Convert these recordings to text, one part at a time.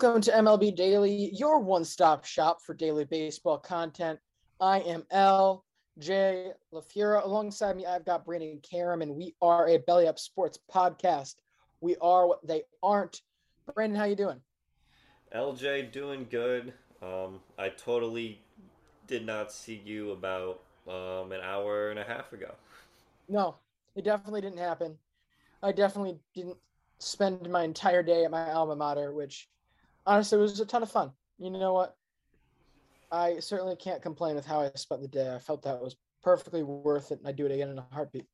Welcome to MLB Daily, your one stop shop for daily baseball content. I am L. J. LaFura. Alongside me, I've got Brandon Karam, and we are a Belly Up Sports podcast. We are what they aren't. Brandon, how you doing? LJ, doing good. Um, I totally did not see you about um, an hour and a half ago. No, it definitely didn't happen. I definitely didn't spend my entire day at my alma mater, which honestly it was a ton of fun. You know what? I certainly can't complain with how I spent the day. I felt that was perfectly worth it, and I'd do it again in a heartbeat.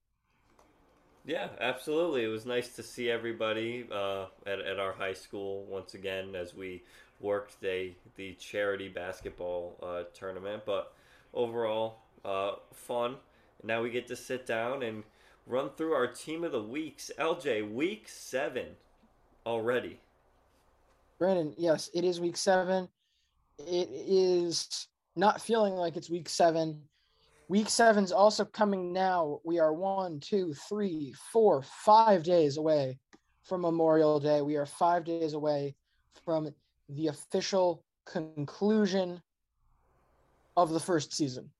Yeah, absolutely. It was nice to see everybody uh, at, at our high school once again as we worked the the charity basketball uh, tournament. But overall, uh, fun. Now we get to sit down and run through our team of the weeks. LJ, week seven already. Brandon, yes, it is week seven. It is not feeling like it's week seven. Week seven's also coming now. We are one, two, three, four, five days away from Memorial Day. We are five days away from the official conclusion of the first season.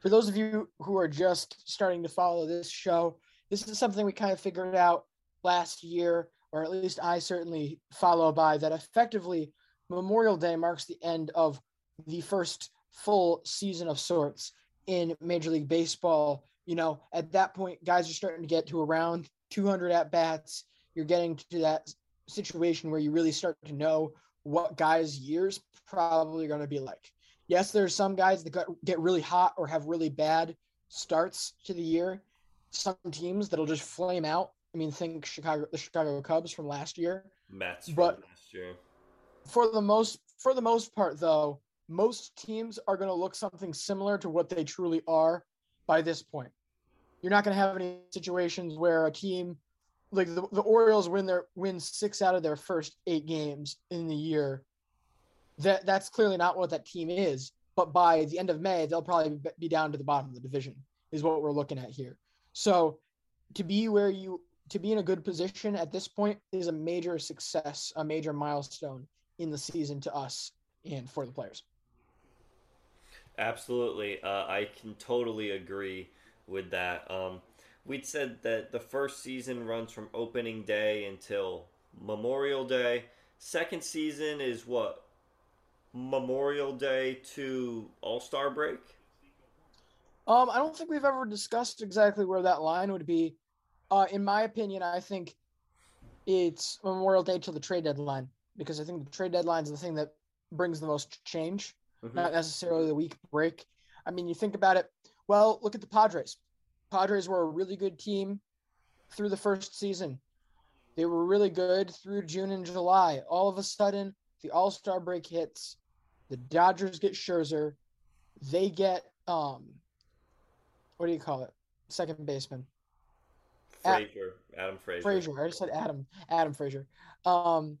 For those of you who are just starting to follow this show, this is something we kind of figured out last year, or at least I certainly follow by that effectively Memorial Day marks the end of the first full season of sorts in Major League Baseball. You know, at that point, guys are starting to get to around 200 at bats. You're getting to that situation where you really start to know what guys' years probably going to be like. Yes, there's some guys that get really hot or have really bad starts to the year. Some teams that'll just flame out. I mean, think Chicago, the Chicago Cubs from last year. Mets from But- last year. for the most for the most part though most teams are going to look something similar to what they truly are by this point you're not going to have any situations where a team like the, the orioles win their win six out of their first eight games in the year that that's clearly not what that team is but by the end of may they'll probably be- be down to the bottom of the division is what we're looking at here so to be where you to be in a good position at this point is a major success a major milestone in the season to us and for the players. Absolutely. Uh, I can totally agree with that. Um, we'd said that the first season runs from opening day until Memorial Day. second season is what Memorial Day to All Star break. Um, I don't think we've ever discussed exactly where that line would be. Uh, in my opinion, I think it's Memorial Day till the trade deadline because I think the trade deadline is the thing that brings the most change, mm-hmm. not necessarily the week break. I mean, you think about it. Well, look at the Padres. Padres were a really good team through the first season. They were really good through June and July. All of a sudden, the All Star break hits. The Dodgers get Scherzer. They get um, what do you call it? Second baseman. Frazier, Adam Frazier. Frazier. I just said Adam. Adam Frazier. Um,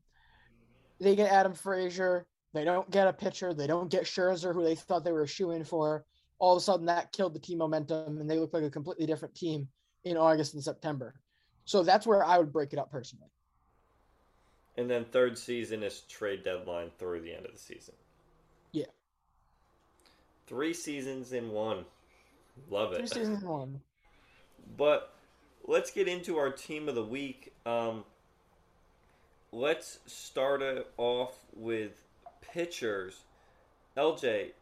they get Adam Frazier. They don't get a pitcher. They don't get Scherzer, who they thought they were shooing for. All of a sudden, that killed the team momentum, and they look like a completely different team in August and September. So that's where I would break it up personally. And then third season is trade deadline through the end of the season. Yeah. Three seasons in one. Love it. Three seasons in one. But let's get into our team of the week. Um, let's start it off with pitchers. LJ,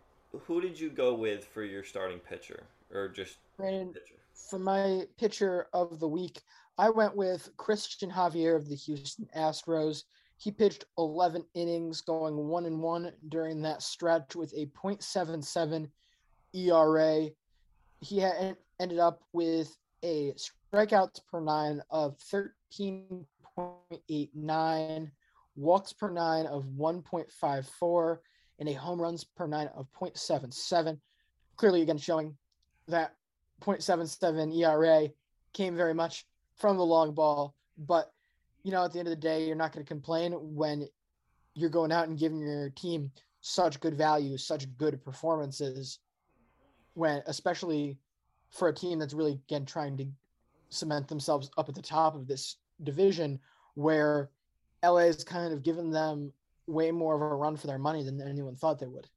who did you go with for your starting pitcher, or just Brandon, pitcher? For my pitcher of the week, I went with Christian Javier of the Houston Astros. He pitched 11 innings, going one and one during that stretch with a .77 ERA. He had ended up with a strikeouts per nine of 13.89, walks per nine of 1.54, and a home runs per nine of 0.77. Clearly, again, showing that 0.77 ERA came very much from the long ball. But, you know, at the end of the day, you're not going to complain when you're going out and giving your team such good value, such good performances, when especially for a team that's really again trying to cement themselves up at the top of this division where LA has kind of given them way more of a run for their money than anyone thought they would.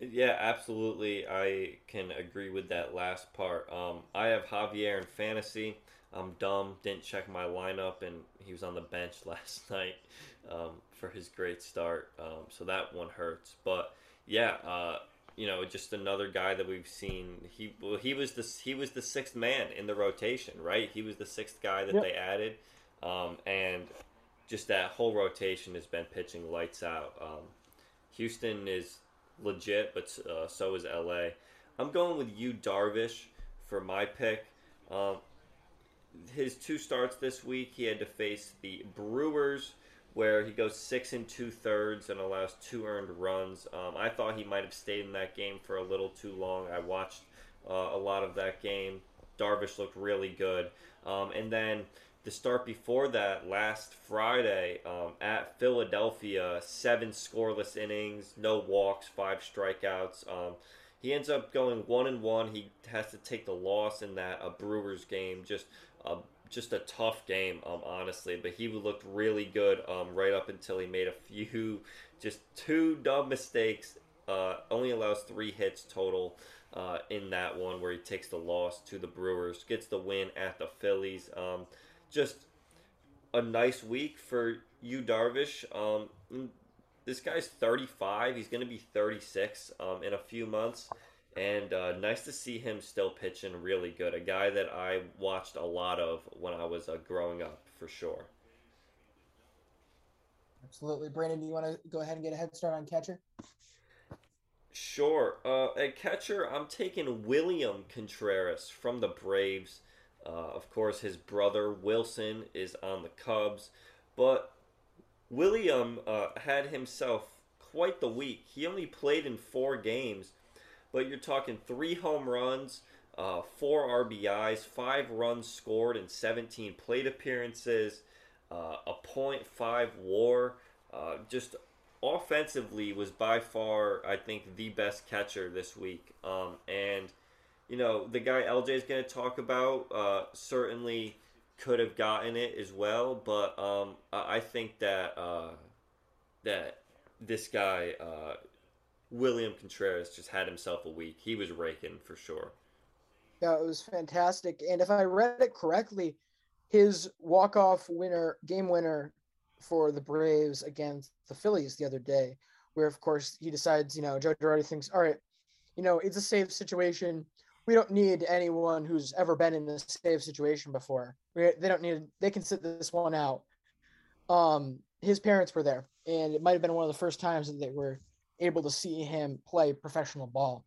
Yeah, absolutely. I can agree with that last part. Um, I have Javier in fantasy. I'm dumb, didn't check my lineup, and he was on the bench last night um, for his great start. Um, so that one hurts. But yeah, uh, you know, just another guy that we've seen. He well, he was the he was the sixth man in the rotation, right? He was the sixth guy that yep. they added, um, and just that whole rotation has been pitching lights out. Um, Houston is legit, but uh, so is LA. I'm going with Yu Darvish for my pick. Um, his two starts this week, he had to face the Brewers, where he goes six and two thirds and allows two earned runs. Um, I thought he might have stayed in that game for a little too long. I watched uh, a lot of that game. Darvish looked really good. Um, and then the start before that, last Friday um, at Philadelphia, seven scoreless innings, no walks, five strikeouts. Um, he ends up going one and one. He has to take the loss in that uh, Brewers game. Just uh, just a tough game, um, honestly. But he looked really good um, right up until he made a few, just two dumb mistakes. Uh, only allows three hits total uh, in that one where he takes the loss to the Brewers, gets the win at the Phillies. Um, just a nice week for Yu Darvish. Um, this guy's 35. He's going to be 36 um, in a few months. And uh, nice to see him still pitching really good. A guy that I watched a lot of when I was uh, growing up, for sure. Absolutely. Brandon, do you want to go ahead and get a head start on catcher? Sure. Uh, at catcher, I'm taking William Contreras from the Braves. Uh, of course, his brother Wilson is on the Cubs, but William uh, had himself quite the week. He only played in four games, but you're talking three home runs, uh, four RBIs, five runs scored in 17 plate appearances, uh, a .5 WAR. Uh, just offensively was by far, I think, the best catcher this week. Um, and you know, the guy LJ is going to talk about uh, certainly could have gotten it as well, but um, I think that uh, that this guy uh, William Contreras just had himself a week. He was raking for sure. Yeah, it was fantastic. And if I read it correctly, his walk-off winner, game winner for the Braves against the Phillies the other day, where of course he decides, you know, Joe Girardi thinks, all right, you know, it's a safe situation. We don't need anyone who's ever been in this safe situation before. They don't need. They can sit this one out. Um, his parents were there, and it might have been one of the first times that they were able to see him play professional ball,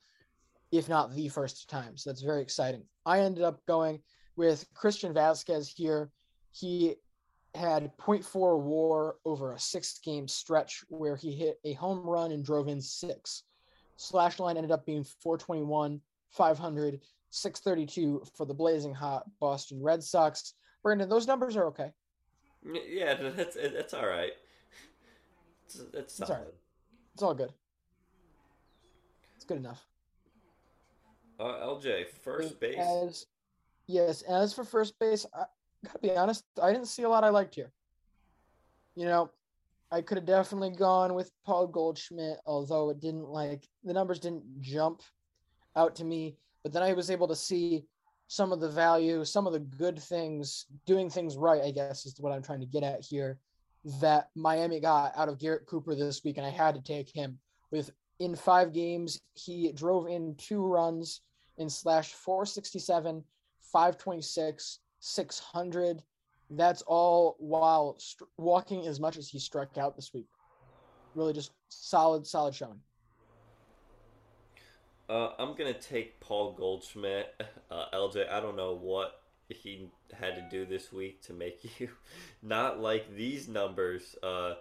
if not the first time. So that's very exciting. I ended up going with Christian Vasquez here. He had 0.4 war over a six game stretch where he hit a home run and drove in six. Slash line ended up being 421, 500, 632 for the blazing hot Boston Red Sox. Brandon, those numbers are okay. Yeah, that's that's all right. It's, it's, it's all right. It's all good. It's good enough. Uh, LJ, first base. As, yes, as for first base, I gotta be honest, I didn't see a lot I liked here. You know, I could have definitely gone with Paul Goldschmidt, although it didn't like the numbers didn't jump out to me. But then I was able to see some of the value, some of the good things, doing things right, I guess is what I'm trying to get at here, that Miami got out of Garrett Cooper this week. And I had to take him with in five games, he drove in two runs in slash 467, 526, 600. That's all while st- walking as much as he struck out this week. Really just solid, solid showing. Uh, I'm gonna take Paul Goldschmidt. Uh, LJ, I don't know what he had to do this week to make you not like these numbers. Uh,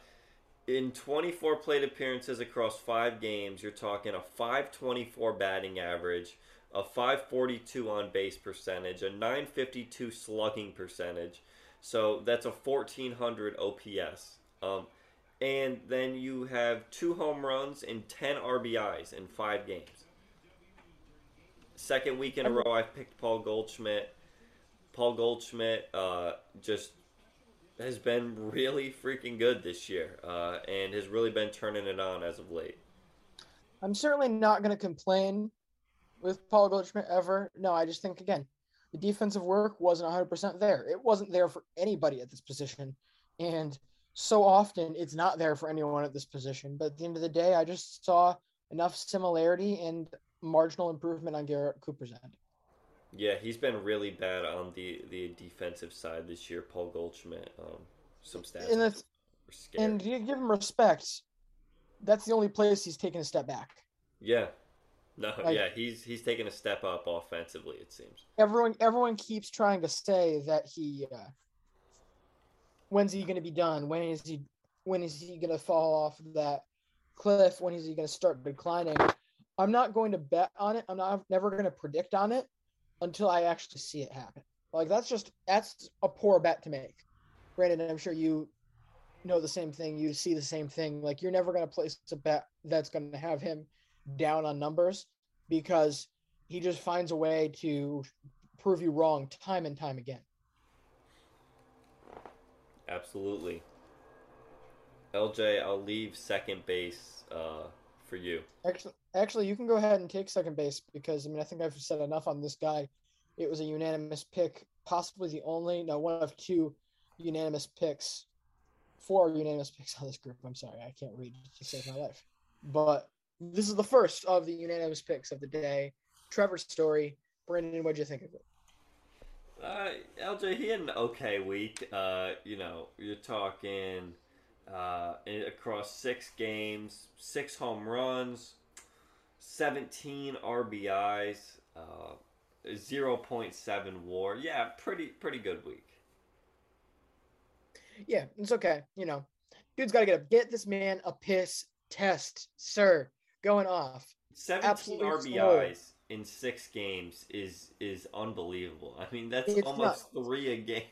in 24 plate appearances across five games, you're talking a 524 batting average, a 542 on base percentage, a 952 slugging percentage. So that's a 1400 OPS. Um, and then you have two home runs and 10 RBIs in five games. Second week in a row, I've picked Paul Goldschmidt. Paul Goldschmidt uh, just has been really freaking good this year uh, and has really been turning it on as of late. I'm certainly not going to complain with Paul Goldschmidt ever. No, I just think, again, the defensive work wasn't 100% there. It wasn't there for anybody at this position. And so often it's not there for anyone at this position. But at the end of the day, I just saw enough similarity and marginal improvement on Garrett Cooper's end. Yeah, he's been really bad on the, the defensive side this year. Paul Goldschmidt, um, some stats. And, that's, and you give him respect. That's the only place he's taken a step back. Yeah, no, like, yeah, he's he's taken a step up offensively. It seems everyone everyone keeps trying to say that he. Uh, when's he going to be done? When is he? When is he going to fall off that cliff? When is he going to start declining? I'm not going to bet on it. I'm not never going to predict on it until I actually see it happen. Like that's just that's a poor bet to make. Brandon, I'm sure you know the same thing. You see the same thing. Like you're never going to place a bet that's going to have him down on numbers because he just finds a way to prove you wrong time and time again. Absolutely. LJ, I'll leave second base uh, for you. Actually, actually, you can go ahead and take second base because I mean I think I've said enough on this guy. It was a unanimous pick, possibly the only, no, one of two unanimous picks, four unanimous picks on this group. I'm sorry, I can't read to save my life, but this is the first of the unanimous picks of the day. Trevor's Story, Brandon, what'd you think of it? Uh, LJ, he had an okay week. Uh, you know, you're talking uh, across six games, six home runs, 17 RBIs, uh, 0.7 WAR. Yeah, pretty pretty good week. Yeah, it's okay. You know, dude's got to get a get this man a piss test, sir. Going off. 17 Absolutely RBIs in six games is is unbelievable. I mean, that's it's almost not. three a game.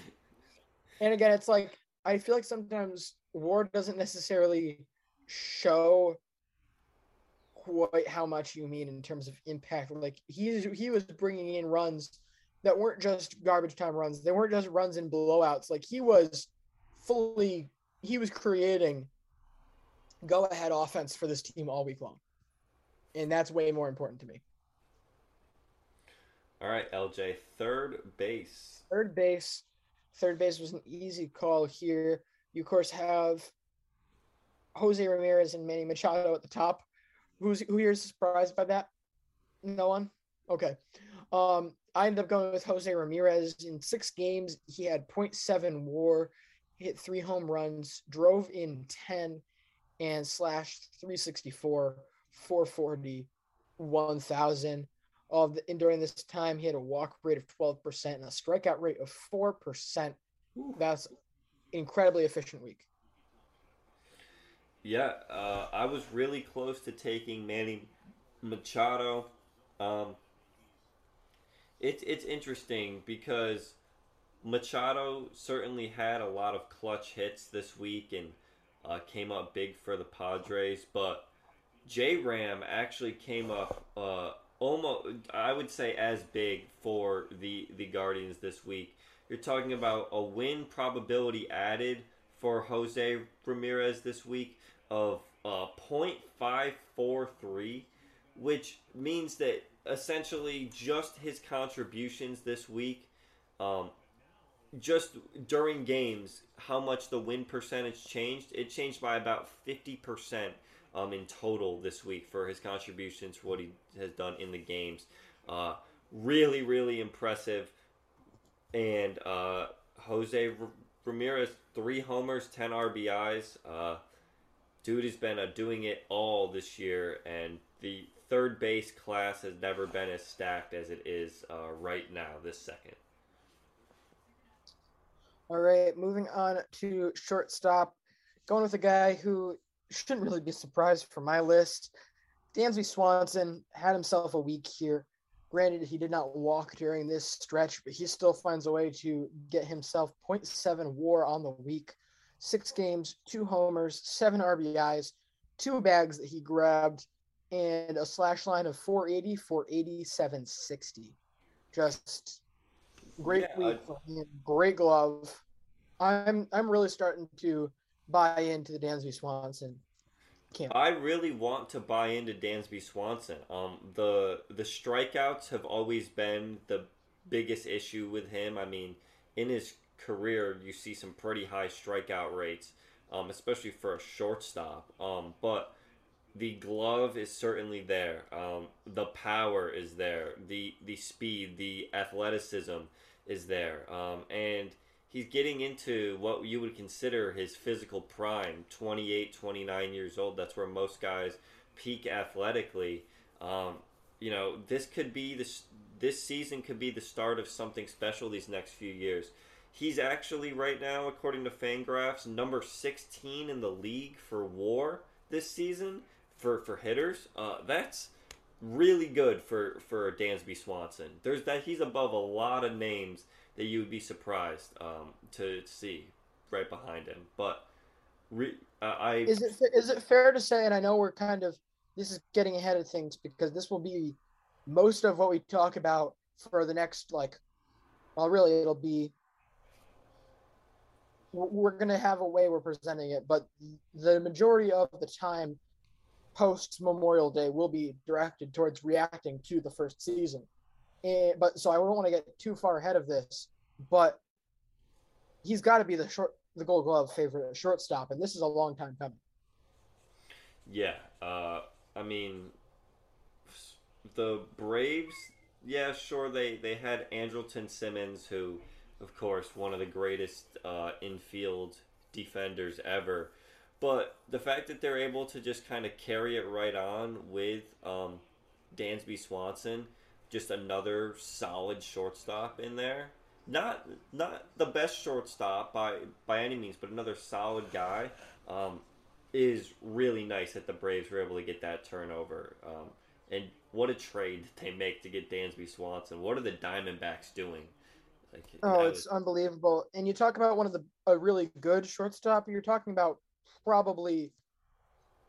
and again, it's like I feel like sometimes war doesn't necessarily show quite how much you mean in terms of impact. Like he he was bringing in runs that weren't just garbage time runs. They weren't just runs in blowouts. Like he was fully he was creating go ahead offense for this team all week long. And that's way more important to me. All right, LJ, third base. Third base. Third base was an easy call here. You of course have Jose Ramirez and Manny Machado at the top. Who's who here is surprised by that? No one. Okay. Um, I ended up going with Jose Ramirez in six games. He had 0.7 WAR, hit three home runs, drove in 10, and slashed 364, 440, 1,000. Of the, and during this time, he had a walk rate of 12% and a strikeout rate of 4%. That's incredibly efficient week. Yeah, uh, I was really close to taking Manny Machado. Um, it's it's interesting because Machado certainly had a lot of clutch hits this week and uh, came up big for the Padres, but J Ram actually came up uh, almost, I would say, as big for the the Guardians this week. You're talking about a win probability added for Jose Ramirez this week of uh, 0.543, which means that essentially just his contributions this week, um, just during games, how much the win percentage changed. It changed by about 50% um, in total this week for his contributions for what he has done in the games. Uh, really, really impressive. And uh, Jose Ramirez, three homers, 10 RBIs. Uh, dude has been uh, doing it all this year, and the third base class has never been as stacked as it is uh, right now, this second. All right, moving on to shortstop. Going with a guy who shouldn't really be surprised for my list. Dansby Swanson had himself a week here. Granted, he did not walk during this stretch, but he still finds a way to get himself 0.7 war on the week. Six games, two homers, seven RBIs, two bags that he grabbed, and a slash line of 480, 480, 760. Just great yeah, week for him. Great glove. I'm I'm really starting to buy into the Dansby Swanson camp. I really want to buy into Dansby Swanson. Um, the the strikeouts have always been the biggest issue with him. I mean, in his career, you see some pretty high strikeout rates, um, especially for a shortstop. Um, but the glove is certainly there. Um, the power is there. The the speed, the athleticism is there. Um, and he's getting into what you would consider his physical prime 28 29 years old. That's where most guys peak athletically. Um, you know this could be this this season could be the start of something special these next few years. He's actually right now according to fangraphs number 16 in the league for war this season for for hitters. Uh, that's really good for for Dansby Swanson. There's that he's above a lot of names that you would be surprised um, to see right behind him. But re, uh, I is it is it fair to say, and I know we're kind of this is getting ahead of things because this will be most of what we talk about for the next like, well, really it'll be. We're going to have a way we're presenting it, but the majority of the time post Memorial Day will be directed towards reacting to the first season. And, but so I don't want to get too far ahead of this, but he's got to be the short, the Gold Glove favorite shortstop, and this is a long time coming. Yeah, uh, I mean, the Braves. Yeah, sure. They they had Andrelton Simmons, who, of course, one of the greatest uh, infield defenders ever. But the fact that they're able to just kind of carry it right on with um, Dansby Swanson just another solid shortstop in there. Not not the best shortstop by by any means, but another solid guy. Um, is really nice that the Braves were able to get that turnover. Um, and what a trade they make to get Dansby Swanson. What are the Diamondbacks doing? Like, oh, it's was... unbelievable. And you talk about one of the a really good shortstop. You're talking about probably,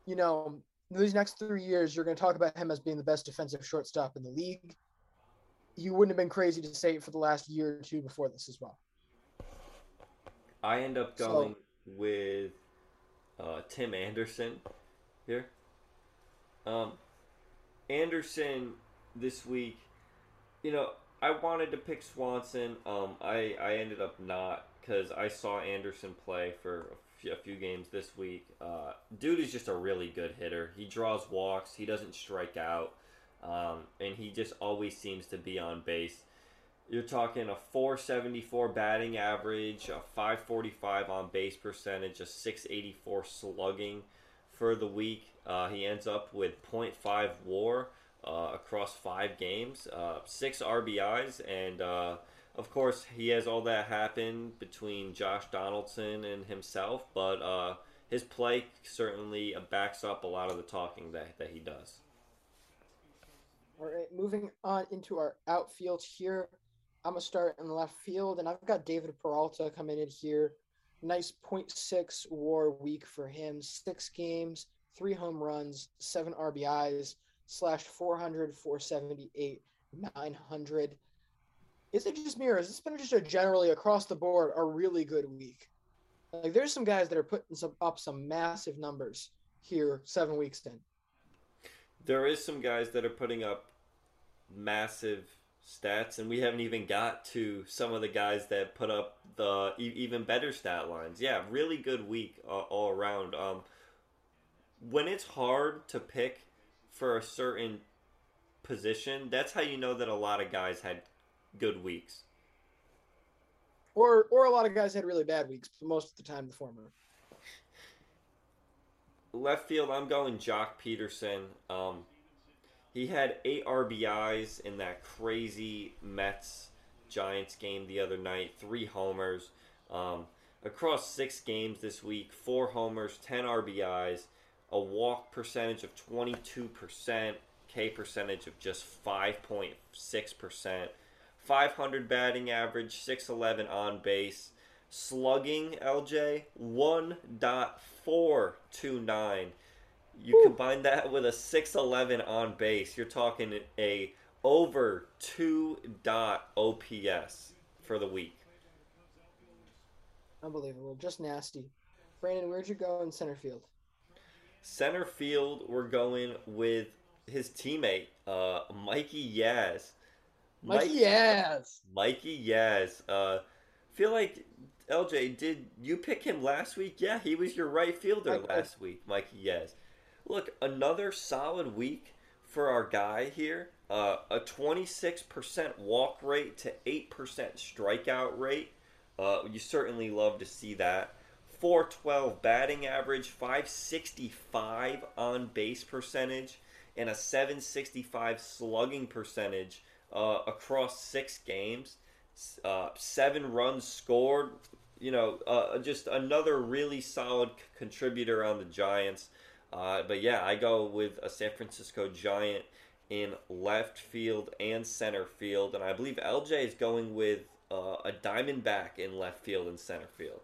you know, these next three years, you're going to talk about him as being the best defensive shortstop in the league you wouldn't have been crazy to say it for the last year or two before this as well. I end up going so, with uh, Tim Anderson here. Um, Anderson this week, you know, I wanted to pick Swanson. Um, I I ended up not because I saw Anderson play for a a few games this week. Uh, dude is just a really good hitter. He draws walks. He doesn't strike out, um, and he just always seems to be on base. You're talking a 474 batting average, a 545 on base percentage, a 684 slugging for the week. Uh, he ends up with 0.5 WAR uh, across five games, uh, six RBIs, and uh, of course he has all that happen between Josh Donaldson and himself. But uh, his play certainly backs up a lot of the talking that that he does. All right, moving on into our outfield here. I'm gonna start in left field, and I've got David Peralta coming in here. Nice 0.6 WAR week for him. Six games, three home runs, seven RBIs, slash 400, 478, 900. Is it just me, or has this been just a generally across the board a really good week? Like, there's some guys that are putting some up some massive numbers here seven weeks in. There is some guys that are putting up massive stats, and we haven't even got to some of the guys that put up the even better stat lines. Yeah, really good week uh, all around. Um, when it's hard to pick for a certain position, that's how you know that a lot of guys had good weeks. Or or a lot of guys had really bad weeks, but most of the time the former. Left field, I'm going Joc Pederson. Um, he had eight RBIs in that crazy Mets Giants game the other night, three homers. Um, across six games this week, four homers, 10 RBIs a walk percentage of 22%, K percentage of just 5.6%, 500 batting average, 611 on base, slugging LJ 1.429. You combine that with a 611 on base, you're talking a over 2 dot OPS for the week. Unbelievable, just nasty. Brandon, where'd you go in center field? Center field, we're going with his teammate, uh, Mikey Yaz. Mikey Yaz. Mikey Yaz. Uh, feel like LJ, did you pick him last week? Yeah, he was your right fielder I, last I, week, Mikey Yaz. Look, another solid week for our guy here. Uh, a 26% walk rate to 8% strikeout rate. Uh, you certainly love to see that. 412 batting average, 565 on base percentage, and a 765 slugging percentage uh, across six games. Uh, seven runs scored. You know, uh, just another really solid c- contributor on the Giants. Uh, but yeah, I go with a San Francisco Giant in left field and center field, and I believe LJ is going with uh, a Diamondback in left field and center field.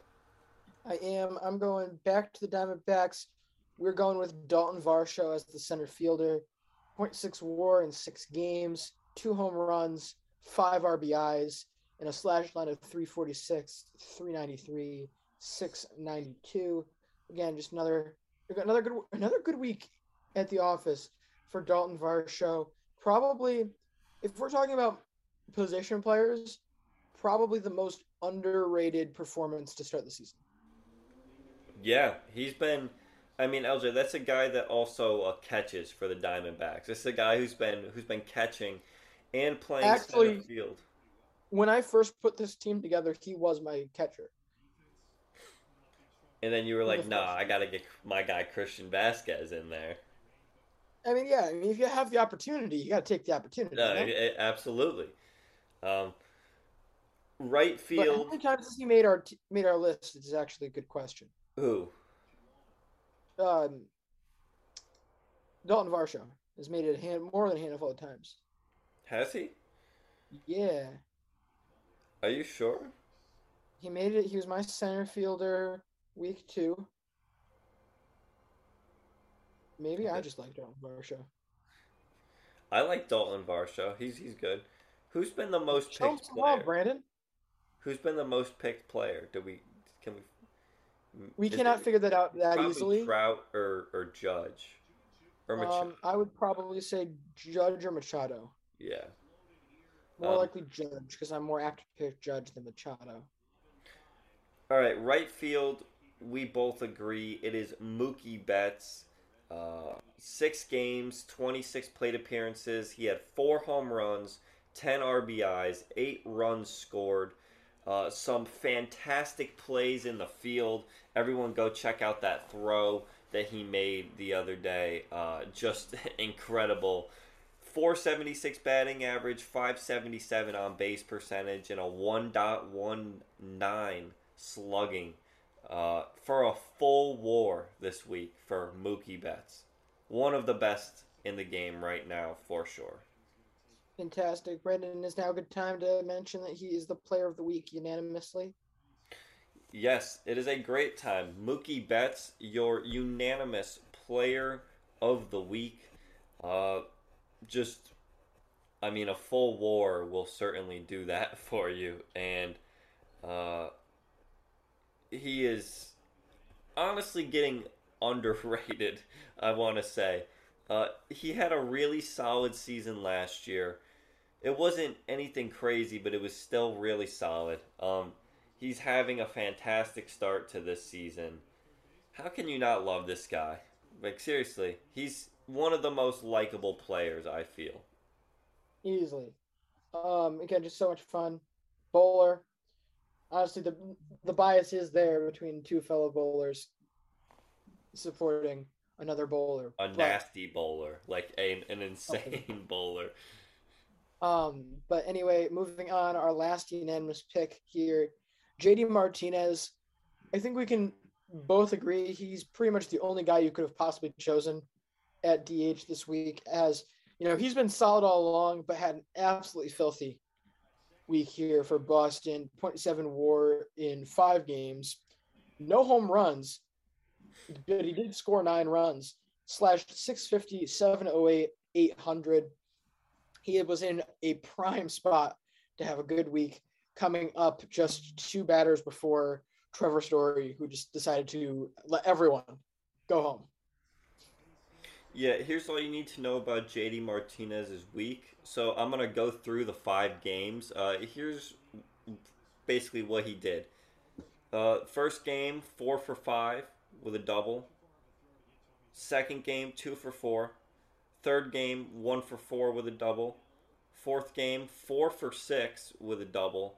I am. I'm going back to the Diamondbacks. We're going with Dalton Varsho as the center fielder. 0.6 WAR in six games, two home runs, five RBIs, and a slash line of 346, 393, 692. Again, just another another good another good week at the office for Dalton Varsho. Probably, if we're talking about position players, probably the most underrated performance to start the season. Yeah, he's been. I mean, LJ, that's a guy that also uh, catches for the Diamondbacks. It's a guy who's been who's been catching and playing Actually, field. When I first put this team together, he was my catcher. And then you were like, "Nah, I got to get my guy Christian Vasquez in there." I mean, yeah. I mean, if you have the opportunity, you got to take the opportunity. No, it, absolutely. Um, right field. But how many times has he made our made our list? It's actually a good question. Who? Um, Dalton Varsho has made it a hand, more than a handful of times. Has he? Yeah. Are you sure? He made it. He was my center fielder week two. Maybe I just like Dalton Varsho. I like Dalton Varsho. He's he's good. Who's been the most picked player? Brandon. Who's been the most picked player? Do we can we we cannot figure that out that easily. Trout or or Judge, or Machado. Um, I would probably say Judge or Machado. Yeah. More um, likely Judge because I'm more apt to pick Judge than Machado. All right, right field. We both agree it is Mookie Betts. Uh, six games, 26 plate appearances. He had four home runs, 10 RBIs, eight runs scored. Uh, some fantastic plays in the field. Everyone go check out that throw that he made the other day. Uh, just incredible. 476 batting average, 577 on base percentage, and a 1.19 slugging uh, for a full war this week for Mookie Betts. One of the best in the game right now, for sure. Fantastic. Brendan, is now a good time to mention that he is the player of the week unanimously? Yes, it is a great time. Mookie Betts, your unanimous player of the week. Uh, just, I mean, a full war will certainly do that for you. And uh, he is honestly getting underrated, I want to say. Uh, he had a really solid season last year it wasn't anything crazy, but it was still really solid. Um, he's having a fantastic start to this season. How can you not love this guy? Like seriously, he's one of the most likable players I feel. Easily. Um, again, just so much fun. Bowler. Honestly, the the bias is there between two fellow bowlers supporting another bowler. A nasty bowler, like a, an insane okay. bowler. Um, but anyway, moving on, our last unanimous pick here, JD Martinez. I think we can both agree he's pretty much the only guy you could have possibly chosen at DH this week. As you know, he's been solid all along, but had an absolutely filthy week here for Boston. 0.7 WAR in five games, no home runs, but he did score nine runs. Slashed 650, 708, 800 he was in a prime spot to have a good week coming up just two batters before Trevor Story, who just decided to let everyone go home. Yeah, here's all you need to know about JD Martinez's week. So I'm gonna go through the five games. Uh, here's basically what he did. Uh, first game, four for five with a double. Second game, two for four. Third game, one for four with a double. Fourth game, four for six with a double.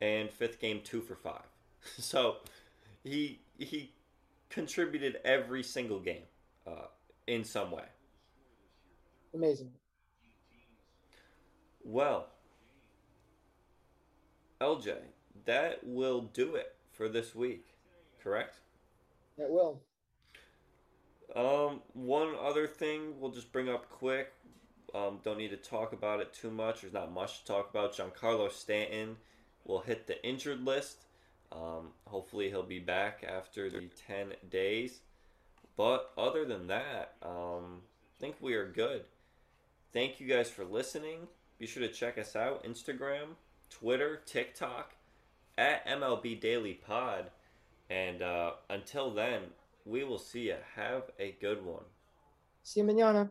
And fifth game, two for five. So he he contributed every single game uh, in some way. Amazing. Well, LJ, that will do it for this week, correct? That will. Um, one other thing we'll just bring up quick. Um, don't need to talk about it too much. There's not much to talk about. Giancarlo Stanton will hit the injured list. Um, hopefully, he'll be back after the 10 days. But other than that, um, I think we are good. Thank you guys for listening. Be sure to check us out Instagram, Twitter, TikTok, at MLB Daily Pod. And uh, until then, we will see you. Have a good one. See you manana.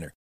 winner.